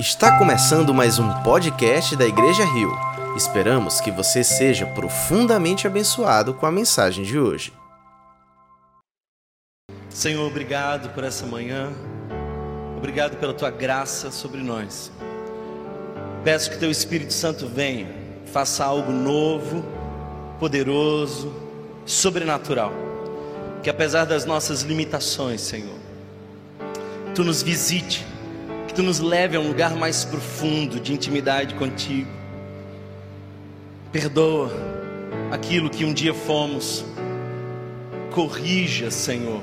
Está começando mais um podcast da Igreja Rio. Esperamos que você seja profundamente abençoado com a mensagem de hoje. Senhor, obrigado por essa manhã. Obrigado pela tua graça sobre nós. Peço que teu Espírito Santo venha, faça algo novo, poderoso, sobrenatural. Que apesar das nossas limitações, Senhor, tu nos visite que tu nos leve a um lugar mais profundo de intimidade contigo. Perdoa aquilo que um dia fomos, corrija, Senhor,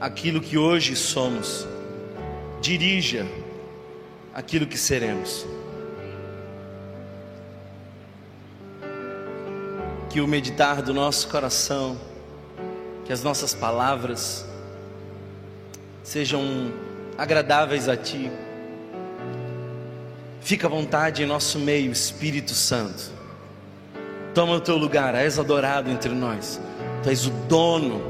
aquilo que hoje somos, dirija aquilo que seremos. Que o meditar do nosso coração, que as nossas palavras sejam agradáveis a Ti. Fica à vontade em nosso meio, Espírito Santo. Toma o teu lugar, és adorado entre nós. Tu és o dono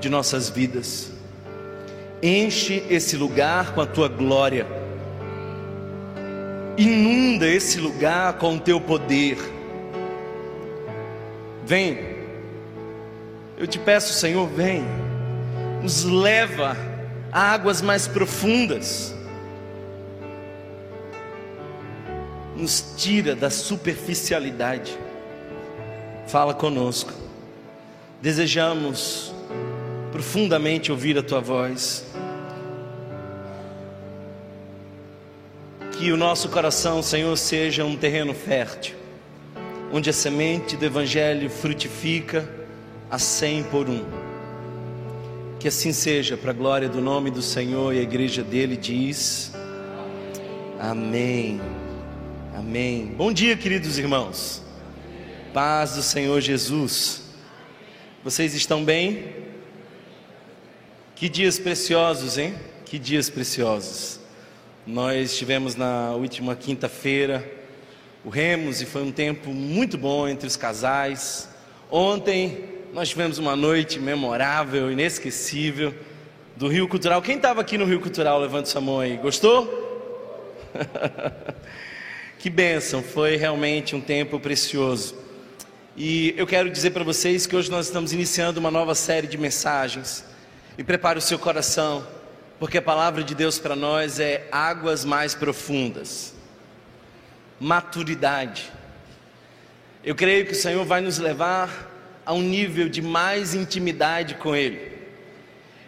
de nossas vidas. Enche esse lugar com a tua glória. Inunda esse lugar com o teu poder. Vem. Eu te peço, Senhor, vem. Nos leva águas mais profundas, nos tira da superficialidade. Fala conosco, desejamos profundamente ouvir a tua voz. Que o nosso coração, Senhor, seja um terreno fértil, onde a semente do Evangelho frutifica a cem por um. Que assim seja, para a glória do nome do Senhor e a igreja dele diz: Amém. Amém. Bom dia, queridos irmãos. Paz do Senhor Jesus. Vocês estão bem? Que dias preciosos, hein? Que dias preciosos. Nós estivemos na última quinta-feira, o Remos, e foi um tempo muito bom entre os casais. Ontem nós tivemos uma noite memorável, inesquecível do Rio Cultural. Quem estava aqui no Rio Cultural? Levante sua mão aí. Gostou? que bênção, foi realmente um tempo precioso. E eu quero dizer para vocês que hoje nós estamos iniciando uma nova série de mensagens. E prepare o seu coração, porque a palavra de Deus para nós é águas mais profundas, maturidade. Eu creio que o Senhor vai nos levar a um nível de mais intimidade com Ele.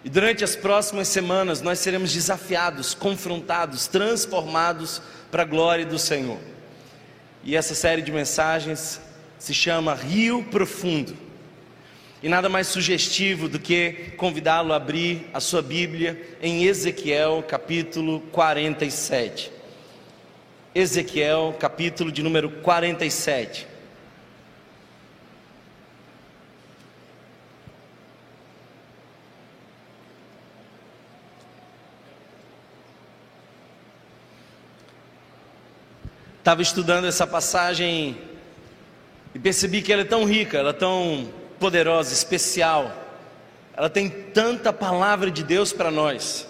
E durante as próximas semanas nós seremos desafiados, confrontados, transformados para a glória do Senhor. E essa série de mensagens se chama Rio Profundo. E nada mais sugestivo do que convidá-lo a abrir a sua Bíblia em Ezequiel capítulo 47. Ezequiel capítulo de número 47. Estava estudando essa passagem e percebi que ela é tão rica, ela é tão poderosa, especial. Ela tem tanta palavra de Deus para nós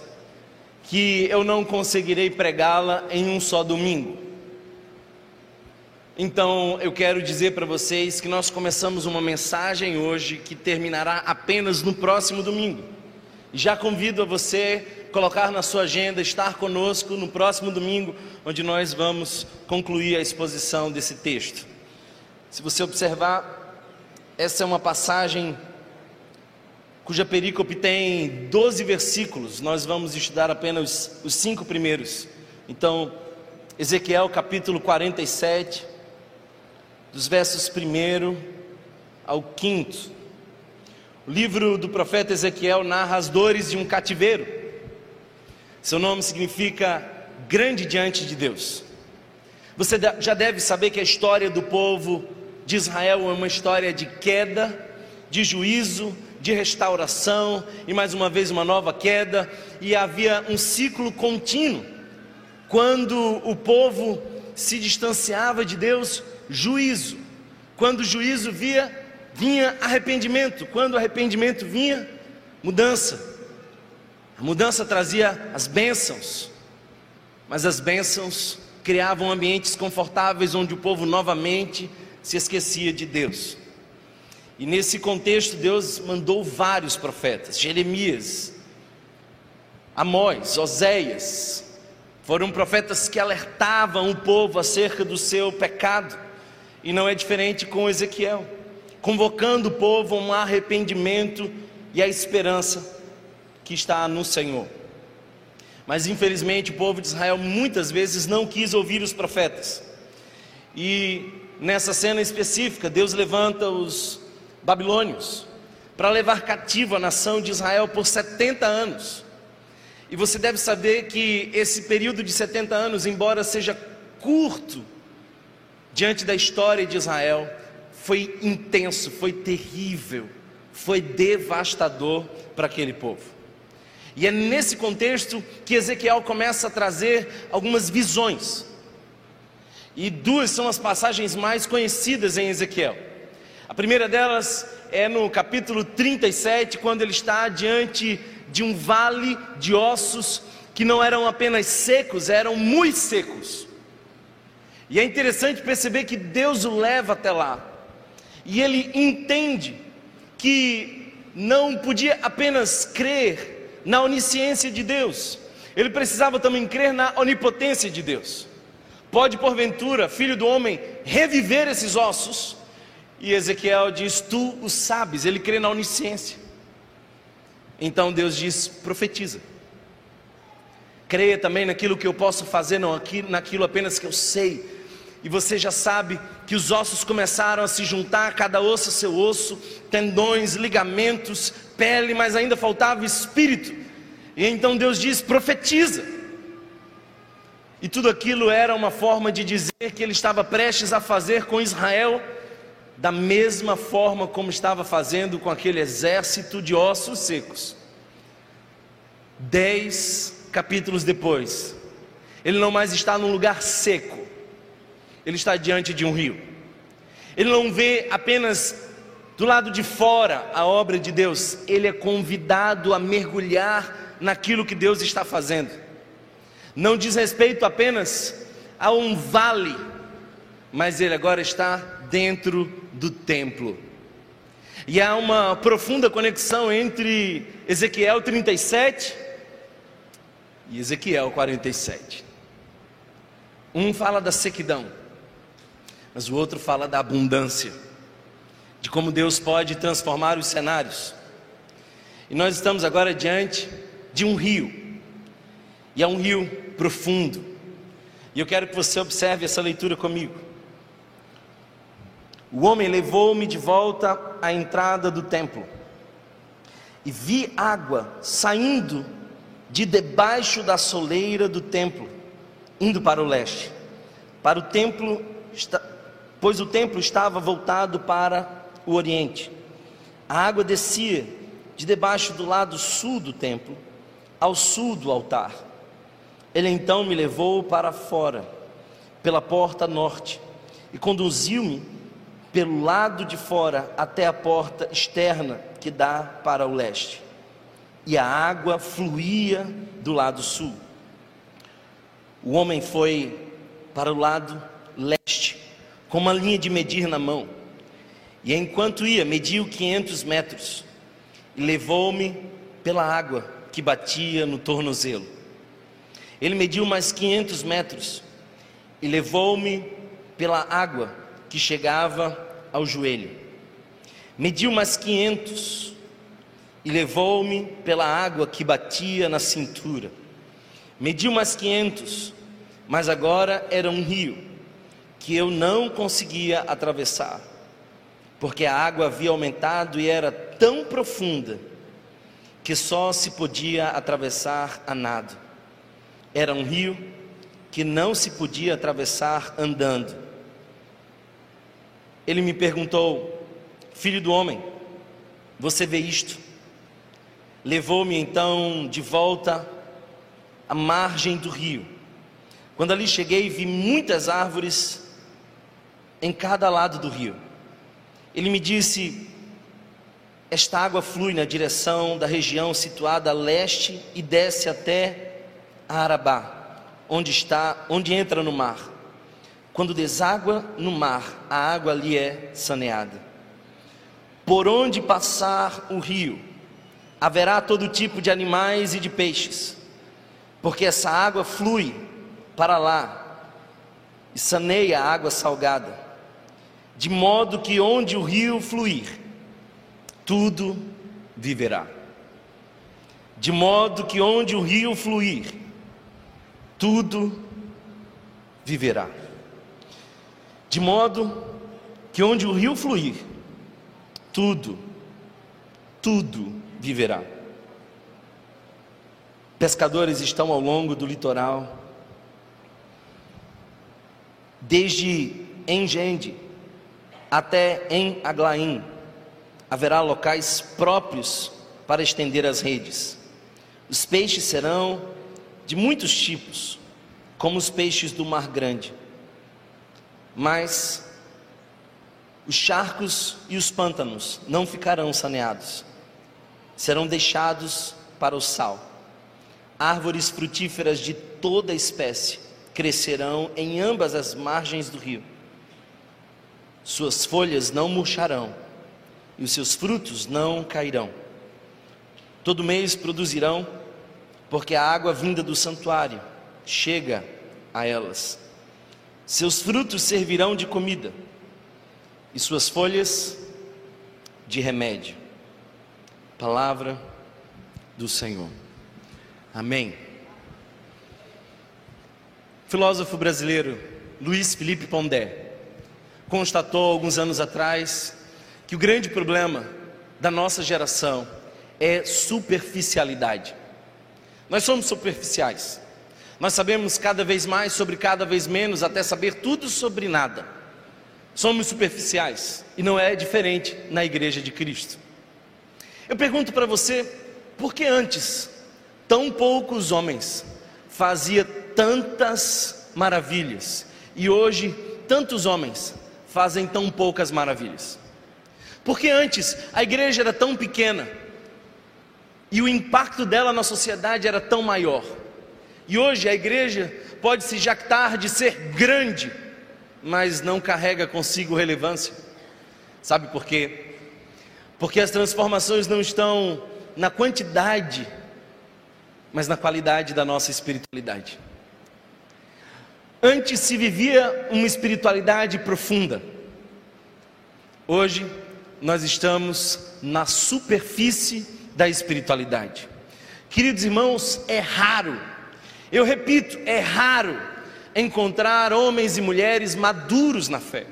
que eu não conseguirei pregá-la em um só domingo. Então eu quero dizer para vocês que nós começamos uma mensagem hoje que terminará apenas no próximo domingo. Já convido a você colocar na sua agenda, estar conosco no próximo domingo, onde nós vamos concluir a exposição desse texto. Se você observar, essa é uma passagem cuja perícope tem 12 versículos, nós vamos estudar apenas os cinco primeiros. Então, Ezequiel capítulo 47, dos versos 1 ao 5. O livro do profeta Ezequiel narra as dores de um cativeiro. Seu nome significa grande diante de Deus. Você já deve saber que a história do povo de Israel é uma história de queda, de juízo, de restauração e mais uma vez uma nova queda, e havia um ciclo contínuo. Quando o povo se distanciava de Deus, juízo. Quando o juízo via, vinha arrependimento. Quando o arrependimento vinha, mudança. A mudança trazia as bênçãos. mas as bênçãos criavam ambientes confortáveis onde o povo novamente se esquecia de Deus. E nesse contexto, Deus mandou vários profetas: Jeremias, Amós, Oséias. Foram profetas que alertavam o povo acerca do seu pecado. E não é diferente com Ezequiel, convocando o povo a um arrependimento e a esperança que está no Senhor. Mas infelizmente o povo de Israel muitas vezes não quis ouvir os profetas. E nessa cena específica, Deus levanta os babilônios para levar cativo a nação de Israel por 70 anos. E você deve saber que esse período de 70 anos, embora seja curto diante da história de Israel, foi intenso, foi terrível, foi devastador para aquele povo. E é nesse contexto que Ezequiel começa a trazer algumas visões. E duas são as passagens mais conhecidas em Ezequiel. A primeira delas é no capítulo 37, quando ele está diante de um vale de ossos que não eram apenas secos, eram muito secos. E é interessante perceber que Deus o leva até lá. E ele entende que não podia apenas crer na onisciência de Deus, ele precisava também crer na onipotência de Deus. Pode, porventura, filho do homem, reviver esses ossos? E Ezequiel diz: Tu o sabes, ele crê na onisciência. Então Deus diz: profetiza. Creia também naquilo que eu posso fazer, não aqui, naquilo apenas que eu sei. E você já sabe que os ossos começaram a se juntar, cada osso seu osso, tendões, ligamentos, pele, mas ainda faltava espírito. E então Deus diz: profetiza. E tudo aquilo era uma forma de dizer que ele estava prestes a fazer com Israel, da mesma forma como estava fazendo com aquele exército de ossos secos. Dez capítulos depois, ele não mais está num lugar seco, ele está diante de um rio. Ele não vê apenas do lado de fora a obra de Deus, ele é convidado a mergulhar naquilo que Deus está fazendo. Não diz respeito apenas a um vale, mas ele agora está dentro do templo. E há uma profunda conexão entre Ezequiel 37 e Ezequiel 47. Um fala da sequidão, mas o outro fala da abundância de como Deus pode transformar os cenários. E nós estamos agora diante de um rio, e é um rio profundo. E eu quero que você observe essa leitura comigo. O homem levou-me de volta à entrada do templo, e vi água saindo de debaixo da soleira do templo, indo para o leste, para o templo, pois o templo estava voltado para o oriente. A água descia de debaixo do lado sul do templo, ao sul do altar. Ele então me levou para fora, pela porta norte, e conduziu-me pelo lado de fora até a porta externa que dá para o leste. E a água fluía do lado sul. O homem foi para o lado leste, com uma linha de medir na mão e enquanto ia, mediu 500 metros e levou-me pela água que batia no tornozelo. Ele mediu mais 500 metros e levou-me pela água que chegava ao joelho. Mediu mais 500 e levou-me pela água que batia na cintura. Mediu mais 500, mas agora era um rio que eu não conseguia atravessar porque a água havia aumentado e era tão profunda que só se podia atravessar a nado. Era um rio que não se podia atravessar andando. Ele me perguntou: Filho do homem, você vê isto? Levou-me então de volta à margem do rio. Quando ali cheguei, vi muitas árvores em cada lado do rio ele me disse: Esta água flui na direção da região situada a leste e desce até Arabá, onde está, onde entra no mar. Quando deságua no mar, a água ali é saneada. Por onde passar o rio, haverá todo tipo de animais e de peixes, porque essa água flui para lá e saneia a água salgada, de modo que onde o rio fluir, tudo viverá. De modo que onde o rio fluir, tudo viverá. De modo que onde o rio fluir, tudo, tudo viverá. Pescadores estão ao longo do litoral, desde Engende até em Aglaim, haverá locais próprios para estender as redes. Os peixes serão de muitos tipos, como os peixes do Mar Grande. Mas os charcos e os pântanos não ficarão saneados, serão deixados para o sal. Árvores frutíferas de toda espécie crescerão em ambas as margens do rio. Suas folhas não murcharão e os seus frutos não cairão. Todo mês produzirão, porque a água vinda do santuário chega a elas. Seus frutos servirão de comida e suas folhas de remédio. Palavra do Senhor. Amém. Filósofo brasileiro Luiz Felipe Pondé constatou alguns anos atrás que o grande problema da nossa geração é superficialidade. Nós somos superficiais. Nós sabemos cada vez mais sobre cada vez menos, até saber tudo sobre nada. Somos superficiais e não é diferente na igreja de Cristo. Eu pergunto para você, por que antes tão poucos homens fazia tantas maravilhas e hoje tantos homens fazem tão poucas maravilhas? Porque antes a igreja era tão pequena e o impacto dela na sociedade era tão maior. E hoje a igreja pode se jactar de ser grande mas não carrega consigo relevância. Sabe por quê? Porque as transformações não estão na quantidade, mas na qualidade da nossa espiritualidade. Antes se vivia uma espiritualidade profunda. Hoje nós estamos na superfície da espiritualidade. Queridos irmãos, é raro. Eu repito, é raro encontrar homens e mulheres maduros na fé.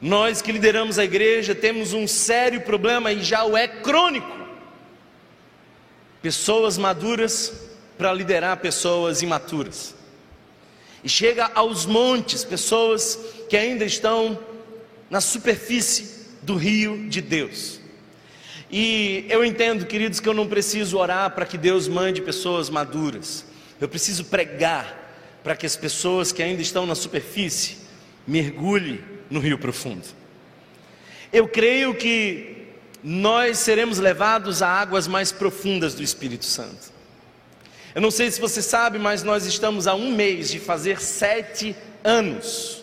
Nós que lideramos a igreja temos um sério problema e já o é crônico. Pessoas maduras para liderar pessoas imaturas. E chega aos montes pessoas que ainda estão na superfície do rio de Deus. E eu entendo, queridos, que eu não preciso orar para que Deus mande pessoas maduras. Eu preciso pregar para que as pessoas que ainda estão na superfície mergulhem no rio profundo. Eu creio que nós seremos levados a águas mais profundas do Espírito Santo. Eu não sei se você sabe, mas nós estamos a um mês de fazer sete anos.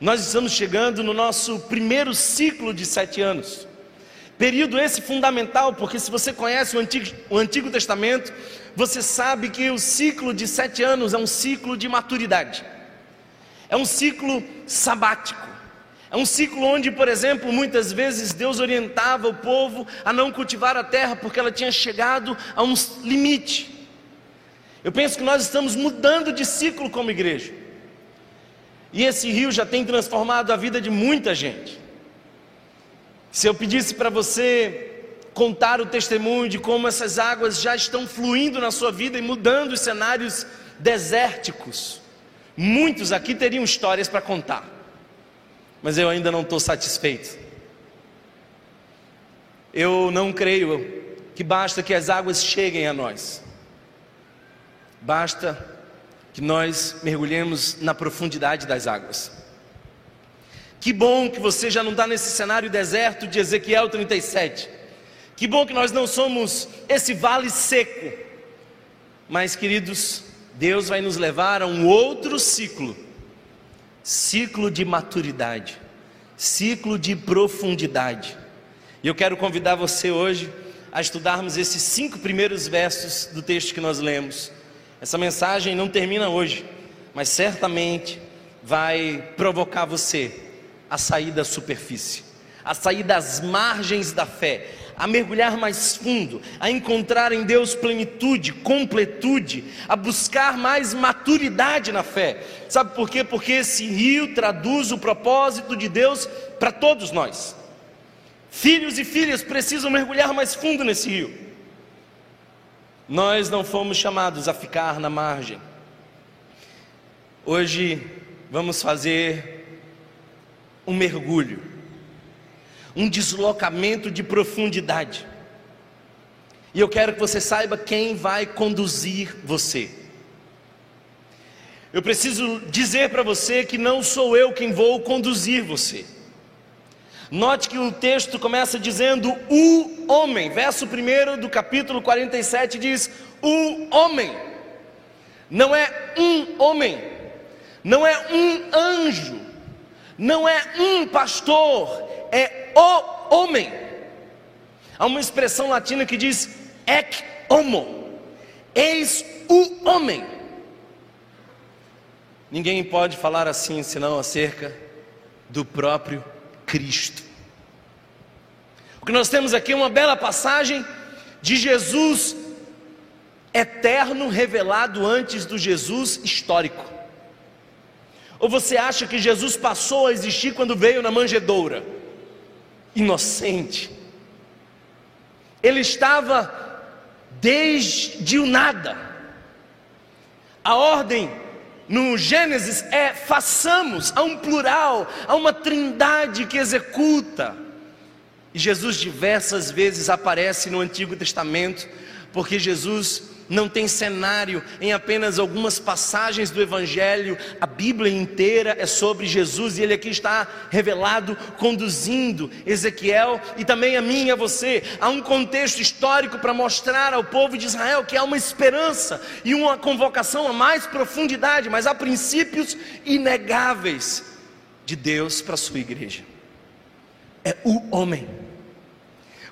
Nós estamos chegando no nosso primeiro ciclo de sete anos. Período esse fundamental, porque se você conhece o Antigo, o Antigo Testamento, você sabe que o ciclo de sete anos é um ciclo de maturidade, é um ciclo sabático, é um ciclo onde, por exemplo, muitas vezes Deus orientava o povo a não cultivar a terra porque ela tinha chegado a um limite. Eu penso que nós estamos mudando de ciclo como igreja, e esse rio já tem transformado a vida de muita gente. Se eu pedisse para você contar o testemunho de como essas águas já estão fluindo na sua vida e mudando os cenários desérticos. Muitos aqui teriam histórias para contar, mas eu ainda não estou satisfeito. Eu não creio que basta que as águas cheguem a nós, basta que nós mergulhemos na profundidade das águas. Que bom que você já não está nesse cenário deserto de Ezequiel 37 que bom que nós não somos esse vale seco, Mas, queridos, Deus vai nos levar a um outro ciclo ciclo de maturidade, ciclo de profundidade. E eu quero convidar você hoje a estudarmos esses cinco primeiros versos do texto que nós lemos. Essa mensagem não termina hoje, mas certamente vai provocar você a sair da superfície, a sair das margens da fé, a mergulhar mais fundo, a encontrar em Deus plenitude, completude, a buscar mais maturidade na fé. Sabe por quê? Porque esse rio traduz o propósito de Deus para todos nós. Filhos e filhas precisam mergulhar mais fundo nesse rio. Nós não fomos chamados a ficar na margem. Hoje vamos fazer um mergulho um deslocamento de profundidade. E eu quero que você saiba quem vai conduzir você. Eu preciso dizer para você que não sou eu quem vou conduzir você. Note que o texto começa dizendo o homem, verso 1 do capítulo 47 diz: o homem, não é um homem, não é um anjo, não é um pastor, é o homem. Há uma expressão latina que diz ec homo, eis o homem. Ninguém pode falar assim senão acerca do próprio Cristo. O que nós temos aqui é uma bela passagem de Jesus eterno revelado antes do Jesus histórico. Ou você acha que Jesus passou a existir quando veio na manjedoura? inocente. Ele estava desde o nada. A ordem no Gênesis é façamos, há um plural, há uma trindade que executa. E Jesus diversas vezes aparece no Antigo Testamento, porque Jesus não tem cenário em apenas algumas passagens do Evangelho, a Bíblia inteira é sobre Jesus e ele aqui está revelado, conduzindo Ezequiel e também a mim e a você. Há um contexto histórico para mostrar ao povo de Israel que há uma esperança e uma convocação a mais profundidade, mas há princípios inegáveis de Deus para a sua igreja. É o homem,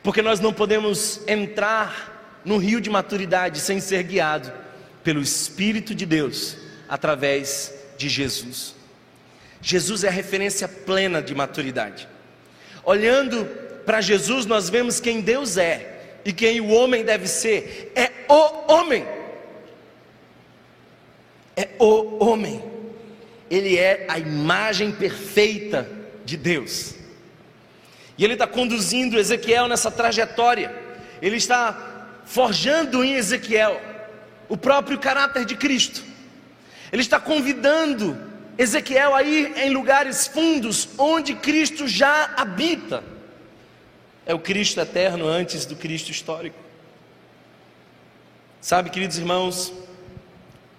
porque nós não podemos entrar no rio de maturidade sem ser guiado pelo Espírito de Deus através de Jesus. Jesus é a referência plena de maturidade. Olhando para Jesus, nós vemos quem Deus é e quem o homem deve ser. É o homem. É o homem. Ele é a imagem perfeita de Deus. E ele está conduzindo Ezequiel nessa trajetória. Ele está forjando em Ezequiel o próprio caráter de Cristo. Ele está convidando Ezequiel a ir em lugares fundos onde Cristo já habita. É o Cristo eterno antes do Cristo histórico. Sabe, queridos irmãos,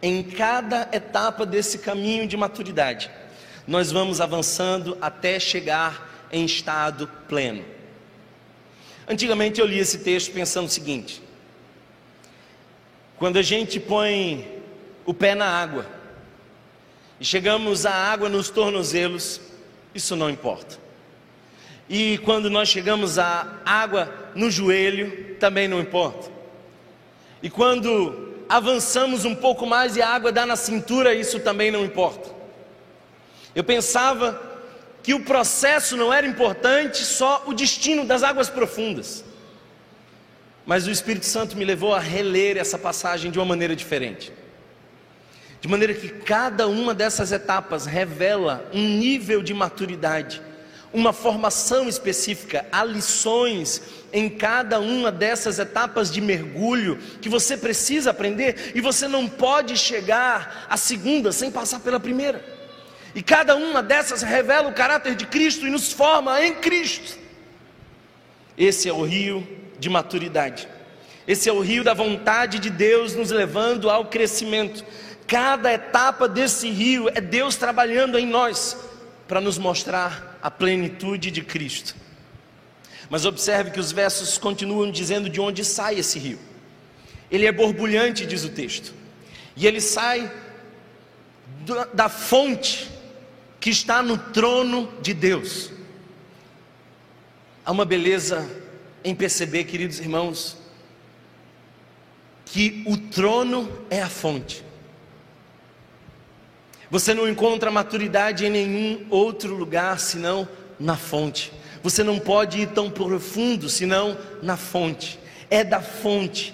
em cada etapa desse caminho de maturidade, nós vamos avançando até chegar em estado pleno. Antigamente eu li esse texto pensando o seguinte: quando a gente põe o pé na água e chegamos à água nos tornozelos, isso não importa. E quando nós chegamos à água no joelho, também não importa. E quando avançamos um pouco mais e a água dá na cintura, isso também não importa. Eu pensava que o processo não era importante, só o destino das águas profundas. Mas o Espírito Santo me levou a reler essa passagem de uma maneira diferente. De maneira que cada uma dessas etapas revela um nível de maturidade, uma formação específica, há lições em cada uma dessas etapas de mergulho que você precisa aprender e você não pode chegar à segunda sem passar pela primeira. E cada uma dessas revela o caráter de Cristo e nos forma em Cristo. Esse é o rio de maturidade. Esse é o rio da vontade de Deus nos levando ao crescimento. Cada etapa desse rio é Deus trabalhando em nós para nos mostrar a plenitude de Cristo. Mas observe que os versos continuam dizendo de onde sai esse rio. ele é borbulhante, diz o texto, e ele sai da fonte que está no trono de Deus. Há uma beleza em perceber, queridos irmãos, que o trono é a fonte. Você não encontra maturidade em nenhum outro lugar senão na fonte. Você não pode ir tão profundo senão na fonte. É da fonte,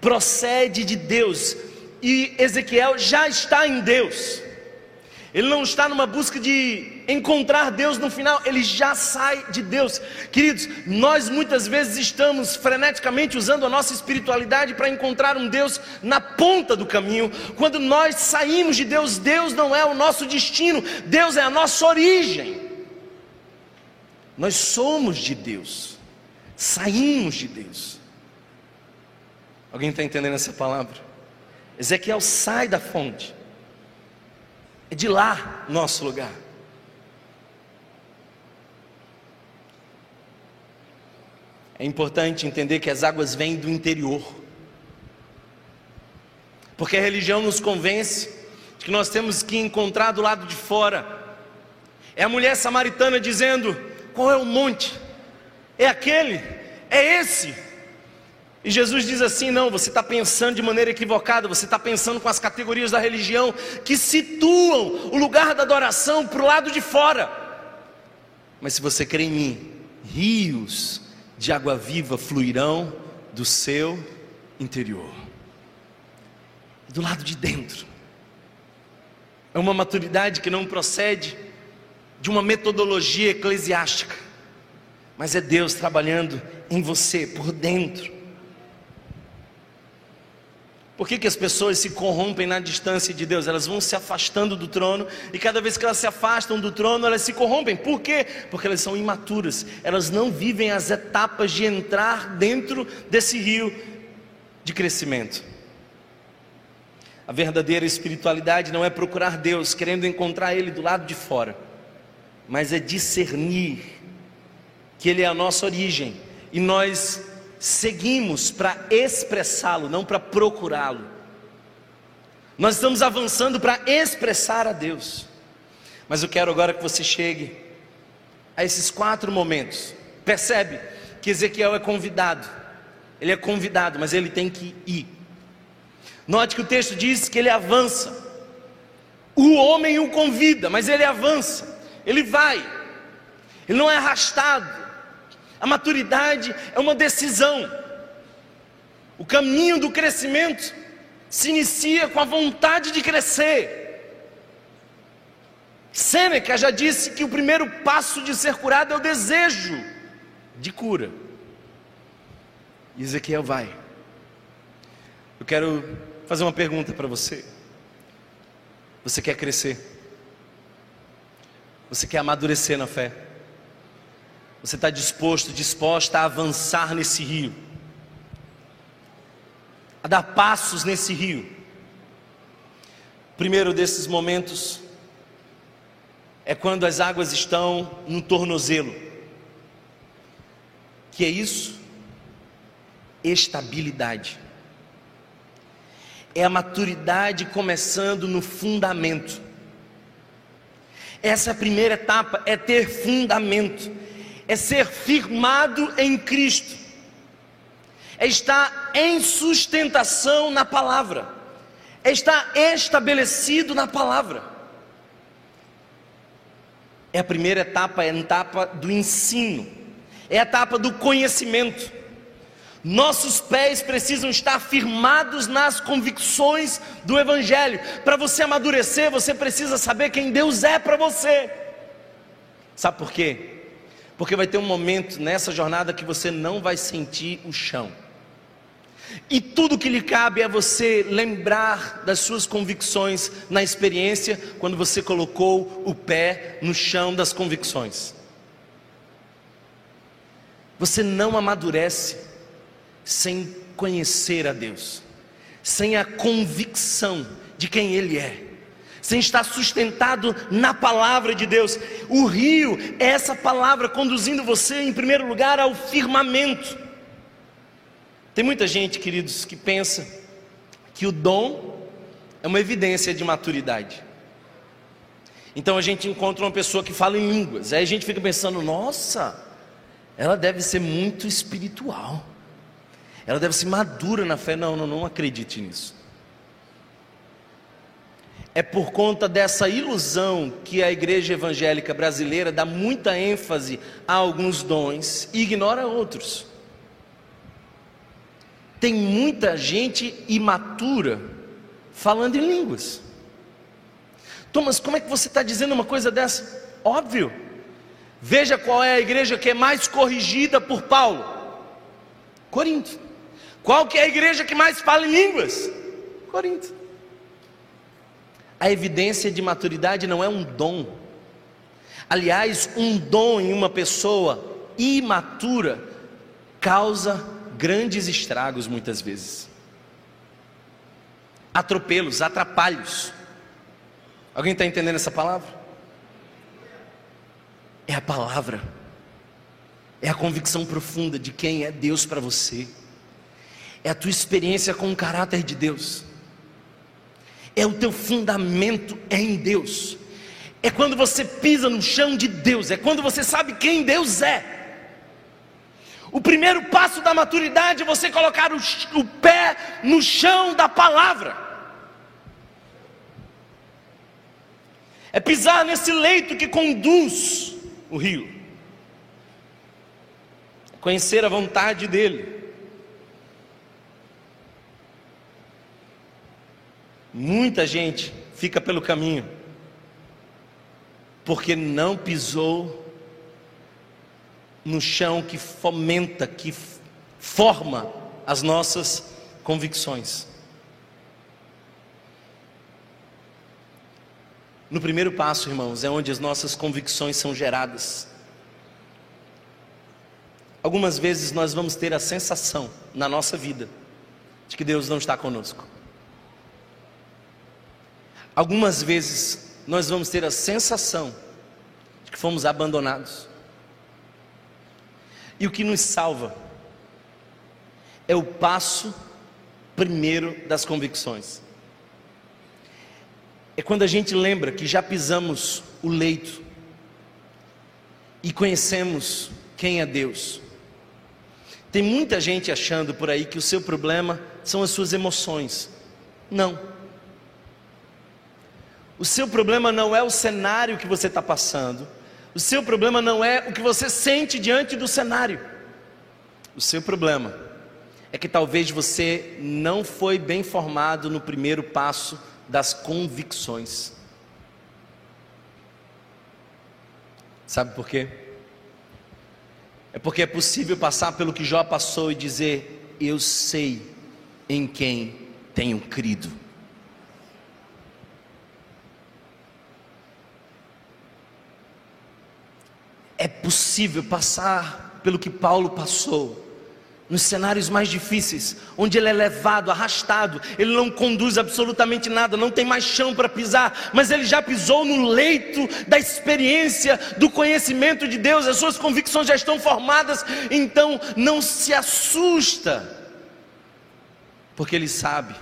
procede de Deus. E Ezequiel já está em Deus. Ele não está numa busca de encontrar Deus no final, ele já sai de Deus. Queridos, nós muitas vezes estamos freneticamente usando a nossa espiritualidade para encontrar um Deus na ponta do caminho. Quando nós saímos de Deus, Deus não é o nosso destino, Deus é a nossa origem. Nós somos de Deus, saímos de Deus. Alguém está entendendo essa palavra? Ezequiel sai da fonte. É de lá nosso lugar. É importante entender que as águas vêm do interior. Porque a religião nos convence de que nós temos que encontrar do lado de fora. É a mulher samaritana dizendo: qual é o monte? É aquele? É esse? E Jesus diz assim: não, você está pensando de maneira equivocada, você está pensando com as categorias da religião que situam o lugar da adoração para o lado de fora. Mas se você crê em mim, rios de água viva fluirão do seu interior, do lado de dentro. É uma maturidade que não procede de uma metodologia eclesiástica, mas é Deus trabalhando em você por dentro. Por que, que as pessoas se corrompem na distância de Deus? Elas vão se afastando do trono e cada vez que elas se afastam do trono, elas se corrompem. Por quê? Porque elas são imaturas. Elas não vivem as etapas de entrar dentro desse rio de crescimento. A verdadeira espiritualidade não é procurar Deus querendo encontrar Ele do lado de fora, mas é discernir que Ele é a nossa origem e nós seguimos para expressá-lo, não para procurá-lo. Nós estamos avançando para expressar a Deus. Mas eu quero agora que você chegue a esses quatro momentos. Percebe que Ezequiel é convidado. Ele é convidado, mas ele tem que ir. Note que o texto diz que ele avança. O homem o convida, mas ele avança. Ele vai. Ele não é arrastado. A maturidade é uma decisão. O caminho do crescimento se inicia com a vontade de crescer. Sêneca já disse que o primeiro passo de ser curado é o desejo de cura. E Ezequiel vai. Eu quero fazer uma pergunta para você. Você quer crescer? Você quer amadurecer na fé? Você está disposto, disposta a avançar nesse rio, a dar passos nesse rio. primeiro desses momentos é quando as águas estão no tornozelo. Que é isso? Estabilidade. É a maturidade começando no fundamento. Essa é primeira etapa é ter fundamento é ser firmado em Cristo, é estar em sustentação na palavra, é estar estabelecido na palavra. É a primeira etapa, é a etapa do ensino, é a etapa do conhecimento. Nossos pés precisam estar firmados nas convicções do Evangelho. Para você amadurecer, você precisa saber quem Deus é para você. Sabe por quê? Porque vai ter um momento nessa jornada que você não vai sentir o chão. E tudo que lhe cabe é você lembrar das suas convicções na experiência quando você colocou o pé no chão das convicções. Você não amadurece sem conhecer a Deus, sem a convicção de quem Ele é sem estar sustentado na palavra de Deus. O rio é essa palavra conduzindo você, em primeiro lugar, ao firmamento. Tem muita gente, queridos, que pensa que o dom é uma evidência de maturidade. Então a gente encontra uma pessoa que fala em línguas, aí a gente fica pensando: nossa, ela deve ser muito espiritual, ela deve ser madura na fé. Não, não, não acredite nisso. É por conta dessa ilusão que a igreja evangélica brasileira dá muita ênfase a alguns dons e ignora outros. Tem muita gente imatura falando em línguas. Thomas, como é que você está dizendo uma coisa dessa? Óbvio. Veja qual é a igreja que é mais corrigida por Paulo. Corinto. Qual que é a igreja que mais fala em línguas? Corinto. A evidência de maturidade não é um dom. Aliás, um dom em uma pessoa imatura causa grandes estragos muitas vezes. Atropelos, atrapalhos. Alguém está entendendo essa palavra? É a palavra, é a convicção profunda de quem é Deus para você, é a tua experiência com o caráter de Deus, é o teu fundamento é em Deus, é quando você pisa no chão de Deus, é quando você sabe quem Deus é. O primeiro passo da maturidade é você colocar o, o pé no chão da palavra. é pisar nesse leito que conduz o rio, conhecer a vontade dEle. Muita gente fica pelo caminho, porque não pisou no chão que fomenta, que forma as nossas convicções. No primeiro passo, irmãos, é onde as nossas convicções são geradas. Algumas vezes nós vamos ter a sensação na nossa vida de que Deus não está conosco. Algumas vezes nós vamos ter a sensação de que fomos abandonados. E o que nos salva é o passo primeiro das convicções é quando a gente lembra que já pisamos o leito e conhecemos quem é Deus. Tem muita gente achando por aí que o seu problema são as suas emoções. Não. O seu problema não é o cenário que você está passando. O seu problema não é o que você sente diante do cenário. O seu problema é que talvez você não foi bem formado no primeiro passo das convicções. Sabe por quê? É porque é possível passar pelo que Jó passou e dizer: Eu sei em quem tenho crido. É possível passar pelo que Paulo passou. Nos cenários mais difíceis, onde ele é levado, arrastado, ele não conduz absolutamente nada, não tem mais chão para pisar, mas ele já pisou no leito da experiência, do conhecimento de Deus, as suas convicções já estão formadas, então não se assusta, porque ele sabe,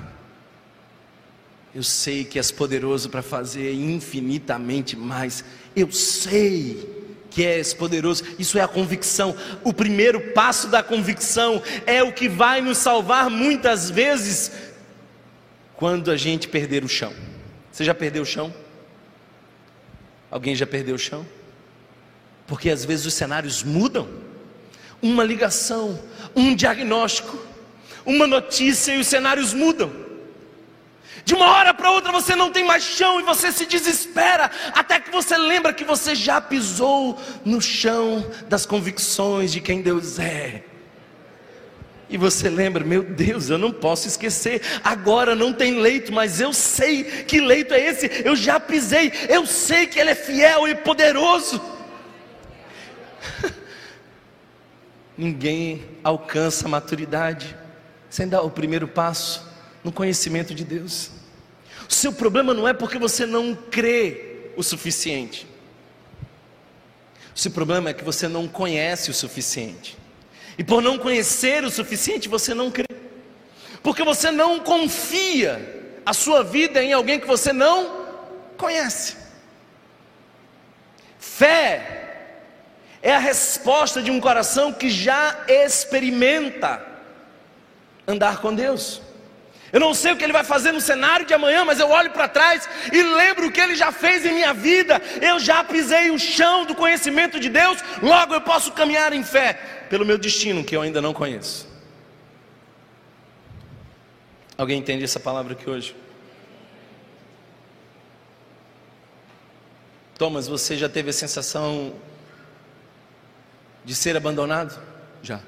eu sei que és poderoso para fazer infinitamente mais, eu sei que és poderoso. Isso é a convicção. O primeiro passo da convicção é o que vai nos salvar muitas vezes quando a gente perder o chão. Você já perdeu o chão? Alguém já perdeu o chão? Porque às vezes os cenários mudam. Uma ligação, um diagnóstico, uma notícia e os cenários mudam. De uma hora para outra você não tem mais chão e você se desespera, até que você lembra que você já pisou no chão das convicções de quem Deus é. E você lembra, meu Deus, eu não posso esquecer. Agora não tem leito, mas eu sei que leito é esse. Eu já pisei, eu sei que Ele é fiel e poderoso. Ninguém alcança a maturidade sem dar o primeiro passo no conhecimento de Deus. Seu problema não é porque você não crê o suficiente. O seu problema é que você não conhece o suficiente. E por não conhecer o suficiente, você não crê. porque você não confia a sua vida em alguém que você não conhece. Fé é a resposta de um coração que já experimenta andar com Deus. Eu não sei o que ele vai fazer no cenário de amanhã, mas eu olho para trás e lembro o que ele já fez em minha vida. Eu já pisei o chão do conhecimento de Deus, logo eu posso caminhar em fé pelo meu destino que eu ainda não conheço. Alguém entende essa palavra aqui hoje? Thomas, você já teve a sensação de ser abandonado? Já.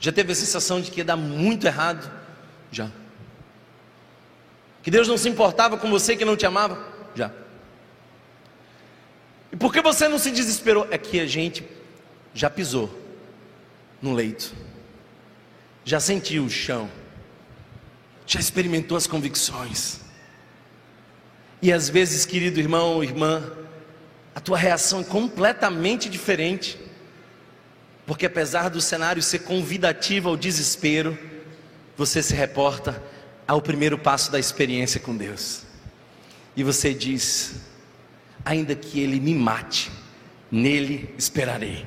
Já teve a sensação de que ia dar muito errado? Já. Que Deus não se importava com você que não te amava? Já. E por que você não se desesperou? É que a gente já pisou no leito, já sentiu o chão, já experimentou as convicções. E às vezes, querido irmão ou irmã, a tua reação é completamente diferente, porque apesar do cenário ser convidativo ao desespero, você se reporta ao primeiro passo da experiência com Deus. E você diz: ainda que Ele me mate, nele esperarei.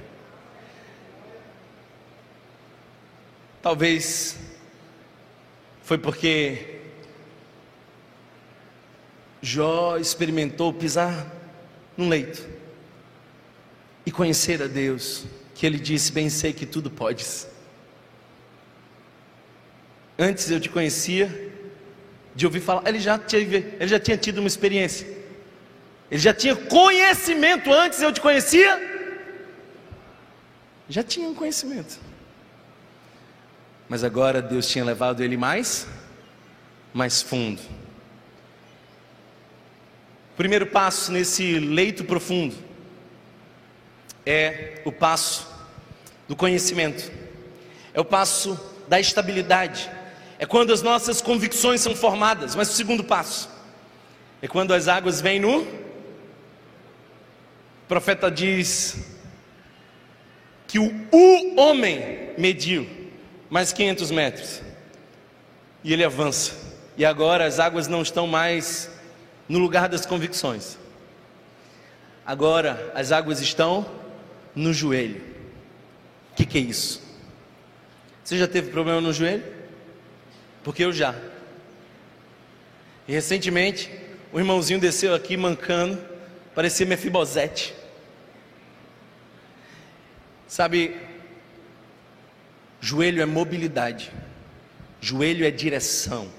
Talvez foi porque Jó experimentou pisar num leito e conhecer a Deus, que ele disse: Bem sei que tudo podes. Antes eu te conhecia, de ouvir falar, ele já, tinha, ele já tinha tido uma experiência, ele já tinha conhecimento antes eu te conhecia, já tinha um conhecimento. Mas agora Deus tinha levado ele mais, mais fundo. O primeiro passo nesse leito profundo é o passo do conhecimento, é o passo da estabilidade, é quando as nossas convicções são formadas. Mas o segundo passo é quando as águas vêm no. O profeta diz que o, o homem mediu mais 500 metros. E ele avança. E agora as águas não estão mais no lugar das convicções. Agora as águas estão no joelho. O que, que é isso? Você já teve problema no joelho? Porque eu já. E recentemente, o irmãozinho desceu aqui mancando, parecia Mefibosete. Sabe, Joelho é mobilidade, joelho é direção,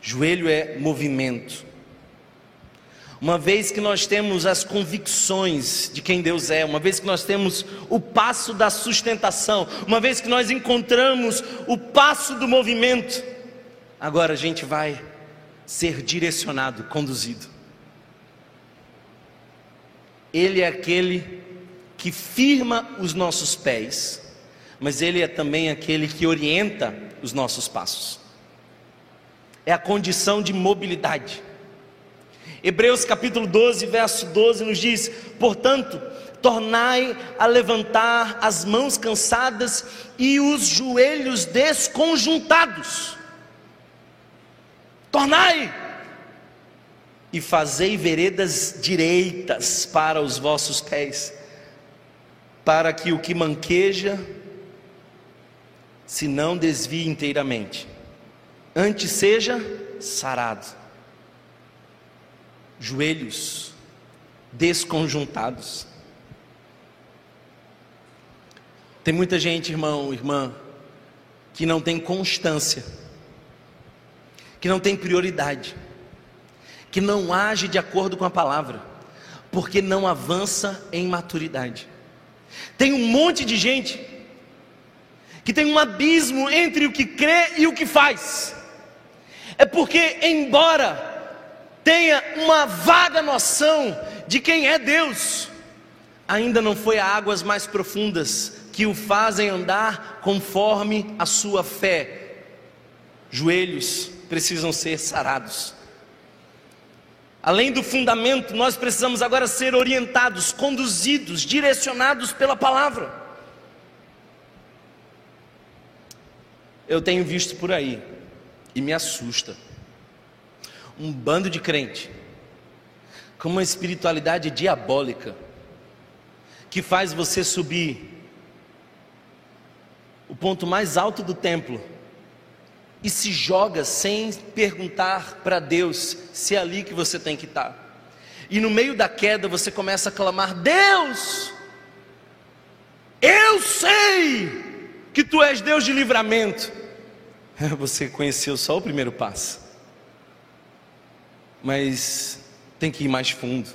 joelho é movimento. Uma vez que nós temos as convicções de quem Deus é, uma vez que nós temos o passo da sustentação, uma vez que nós encontramos o passo do movimento, agora a gente vai ser direcionado, conduzido. Ele é aquele que firma os nossos pés mas Ele é também aquele que orienta os nossos passos. É a condição de mobilidade. Hebreus capítulo 12, verso 12 nos diz: Portanto, tornai a levantar as mãos cansadas e os joelhos desconjuntados. Tornai! E fazei veredas direitas para os vossos pés, para que o que manqueja se não desvie inteiramente, antes seja sarado, joelhos desconjuntados. Tem muita gente, irmão, irmã, que não tem constância, que não tem prioridade, que não age de acordo com a palavra, porque não avança em maturidade. Tem um monte de gente que tem um abismo entre o que crê e o que faz. É porque, embora tenha uma vaga noção de quem é Deus, ainda não foi a águas mais profundas que o fazem andar conforme a sua fé. Joelhos precisam ser sarados. Além do fundamento, nós precisamos agora ser orientados, conduzidos, direcionados pela palavra. eu tenho visto por aí e me assusta. Um bando de crente com uma espiritualidade diabólica que faz você subir o ponto mais alto do templo e se joga sem perguntar para Deus se é ali que você tem que estar. E no meio da queda você começa a clamar: Deus, eu sei que tu és Deus de livramento. Você conheceu só o primeiro passo, mas tem que ir mais fundo.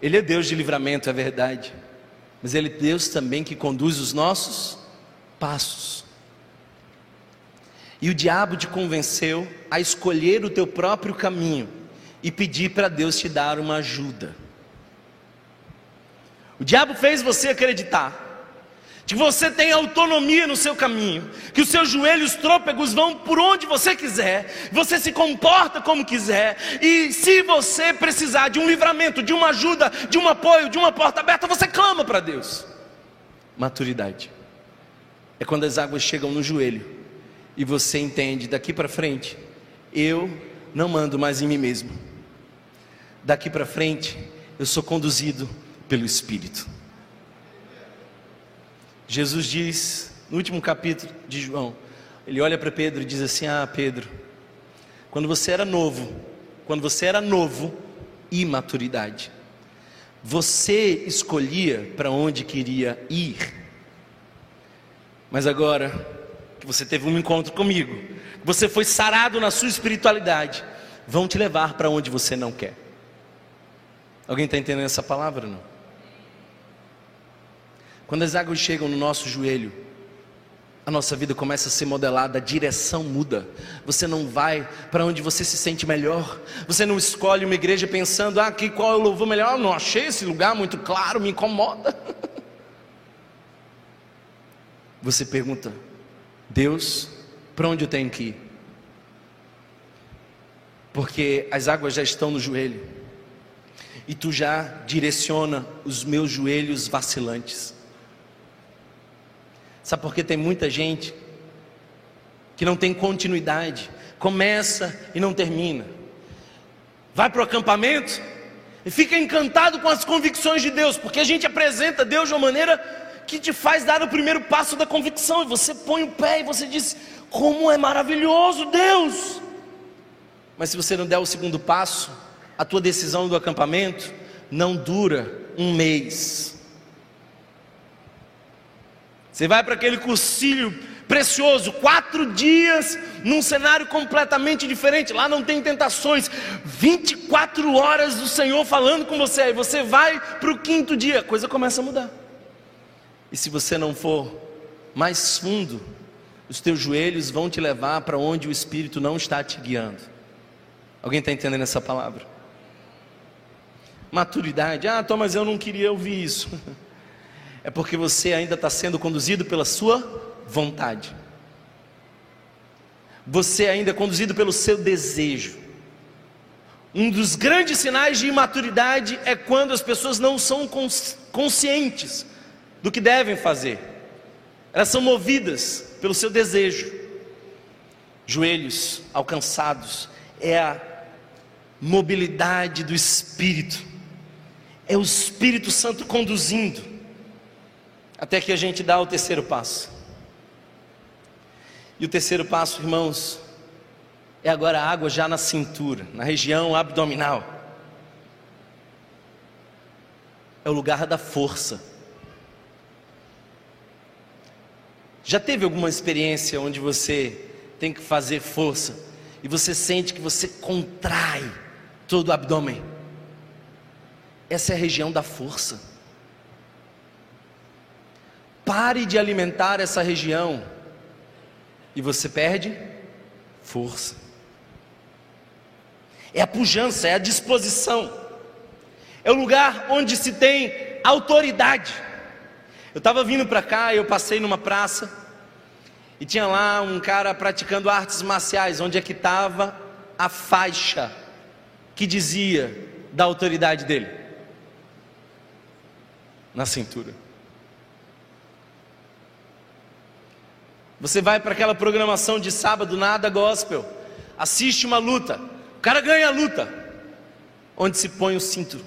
Ele é Deus de livramento, é verdade, mas Ele é Deus também que conduz os nossos passos. E o diabo te convenceu a escolher o teu próprio caminho e pedir para Deus te dar uma ajuda. O diabo fez você acreditar que você tem autonomia no seu caminho, que os seus joelhos trôpegos vão por onde você quiser, você se comporta como quiser, e se você precisar de um livramento, de uma ajuda, de um apoio, de uma porta aberta, você clama para Deus. Maturidade é quando as águas chegam no joelho e você entende daqui para frente, eu não mando mais em mim mesmo. Daqui para frente, eu sou conduzido pelo Espírito. Jesus diz, no último capítulo de João, ele olha para Pedro e diz assim: Ah, Pedro, quando você era novo, quando você era novo, imaturidade, você escolhia para onde queria ir, mas agora que você teve um encontro comigo, que você foi sarado na sua espiritualidade, vão te levar para onde você não quer. Alguém está entendendo essa palavra não? Quando as águas chegam no nosso joelho, a nossa vida começa a ser modelada, a direção muda. Você não vai para onde você se sente melhor. Você não escolhe uma igreja pensando, ah, aqui qual é o louvor melhor? não achei esse lugar muito claro, me incomoda. Você pergunta, Deus, para onde eu tenho que ir? Porque as águas já estão no joelho. E tu já direciona os meus joelhos vacilantes. Sabe por que tem muita gente que não tem continuidade, começa e não termina. Vai para o acampamento e fica encantado com as convicções de Deus, porque a gente apresenta Deus de uma maneira que te faz dar o primeiro passo da convicção, e você põe o pé e você diz: Como é maravilhoso Deus! Mas se você não der o segundo passo, a tua decisão do acampamento não dura um mês. Você vai para aquele cursilho precioso, quatro dias num cenário completamente diferente. Lá não tem tentações, 24 horas do Senhor falando com você. Aí você vai para o quinto dia, a coisa começa a mudar. E se você não for mais fundo, os teus joelhos vão te levar para onde o Espírito não está te guiando. Alguém está entendendo essa palavra? Maturidade. Ah, Thomas, eu não queria ouvir isso. é porque você ainda está sendo conduzido pela sua vontade. Você ainda é conduzido pelo seu desejo. Um dos grandes sinais de imaturidade é quando as pessoas não são conscientes do que devem fazer. Elas são movidas pelo seu desejo. Joelhos alcançados é a mobilidade do Espírito. É o Espírito Santo conduzindo até que a gente dá o terceiro passo. E o terceiro passo, irmãos, é agora a água já na cintura, na região abdominal. É o lugar da força. Já teve alguma experiência onde você tem que fazer força e você sente que você contrai todo o abdômen? Essa é a região da força. Pare de alimentar essa região e você perde força. É a pujança, é a disposição, é o lugar onde se tem autoridade. Eu estava vindo para cá, eu passei numa praça e tinha lá um cara praticando artes marciais, onde é que estava a faixa que dizia da autoridade dele? Na cintura. Você vai para aquela programação de sábado, nada gospel, assiste uma luta, o cara ganha a luta, onde se põe o cinto?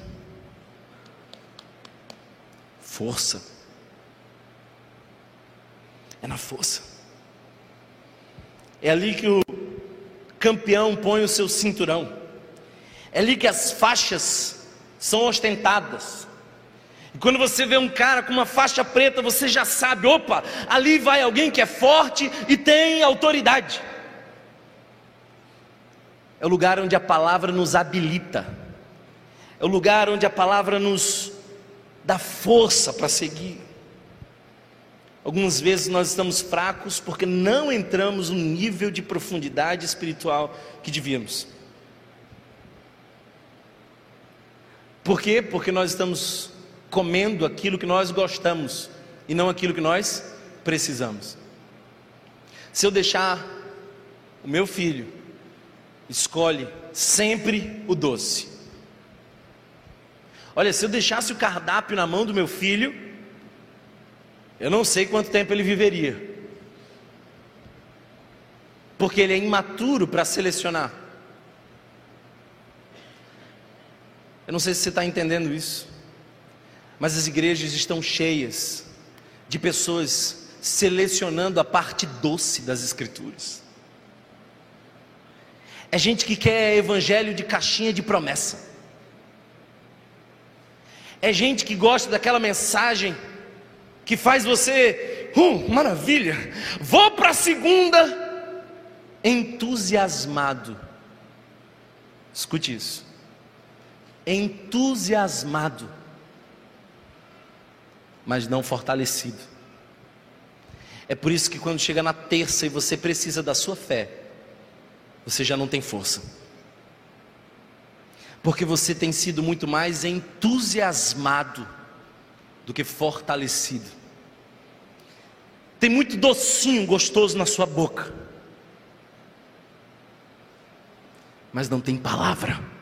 Força. É na força. É ali que o campeão põe o seu cinturão. É ali que as faixas são ostentadas. Quando você vê um cara com uma faixa preta, você já sabe: opa, ali vai alguém que é forte e tem autoridade. É o lugar onde a palavra nos habilita, é o lugar onde a palavra nos dá força para seguir. Algumas vezes nós estamos fracos porque não entramos no nível de profundidade espiritual que devíamos. Por quê? Porque nós estamos comendo aquilo que nós gostamos e não aquilo que nós precisamos. Se eu deixar o meu filho escolhe sempre o doce. Olha, se eu deixasse o cardápio na mão do meu filho, eu não sei quanto tempo ele viveria. Porque ele é imaturo para selecionar. Eu não sei se você está entendendo isso, mas as igrejas estão cheias de pessoas selecionando a parte doce das Escrituras. É gente que quer evangelho de caixinha de promessa. É gente que gosta daquela mensagem que faz você, uh, maravilha, vou para a segunda, entusiasmado. Escute isso entusiasmado, mas não fortalecido. É por isso que quando chega na terça e você precisa da sua fé, você já não tem força. Porque você tem sido muito mais entusiasmado do que fortalecido. Tem muito docinho gostoso na sua boca, mas não tem palavra.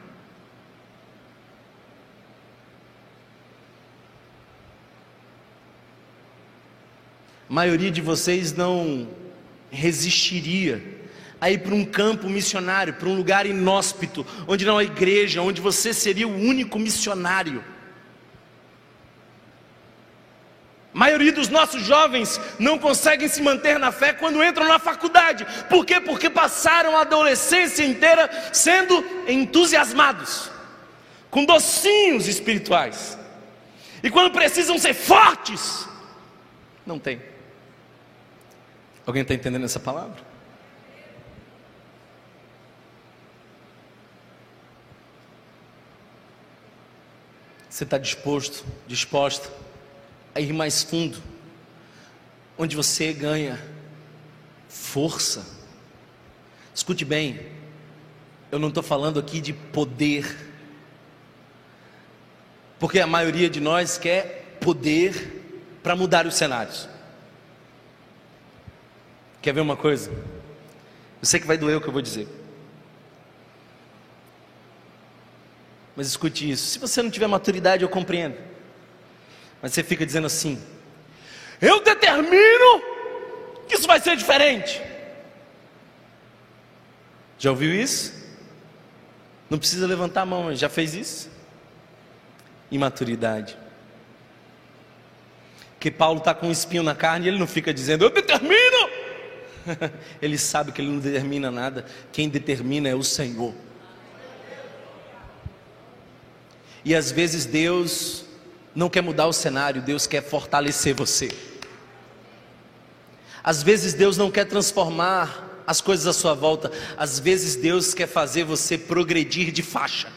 Maioria de vocês não resistiria a ir para um campo missionário, para um lugar inóspito, onde não há igreja, onde você seria o único missionário. A maioria dos nossos jovens não conseguem se manter na fé quando entram na faculdade. Por quê? Porque passaram a adolescência inteira sendo entusiasmados, com docinhos espirituais. E quando precisam ser fortes, não tem. Alguém está entendendo essa palavra? Você está disposto, disposta a ir mais fundo, onde você ganha força. Escute bem, eu não estou falando aqui de poder, porque a maioria de nós quer poder para mudar os cenários. Quer ver uma coisa? Eu sei que vai doer o que eu vou dizer. Mas escute isso. Se você não tiver maturidade, eu compreendo. Mas você fica dizendo assim: Eu determino que isso vai ser diferente. Já ouviu isso? Não precisa levantar a mão, já fez isso? Imaturidade. Que Paulo está com um espinho na carne e ele não fica dizendo, eu determino ele sabe que ele não determina nada, quem determina é o Senhor. E às vezes Deus não quer mudar o cenário, Deus quer fortalecer você. Às vezes Deus não quer transformar as coisas à sua volta, às vezes Deus quer fazer você progredir de faixa.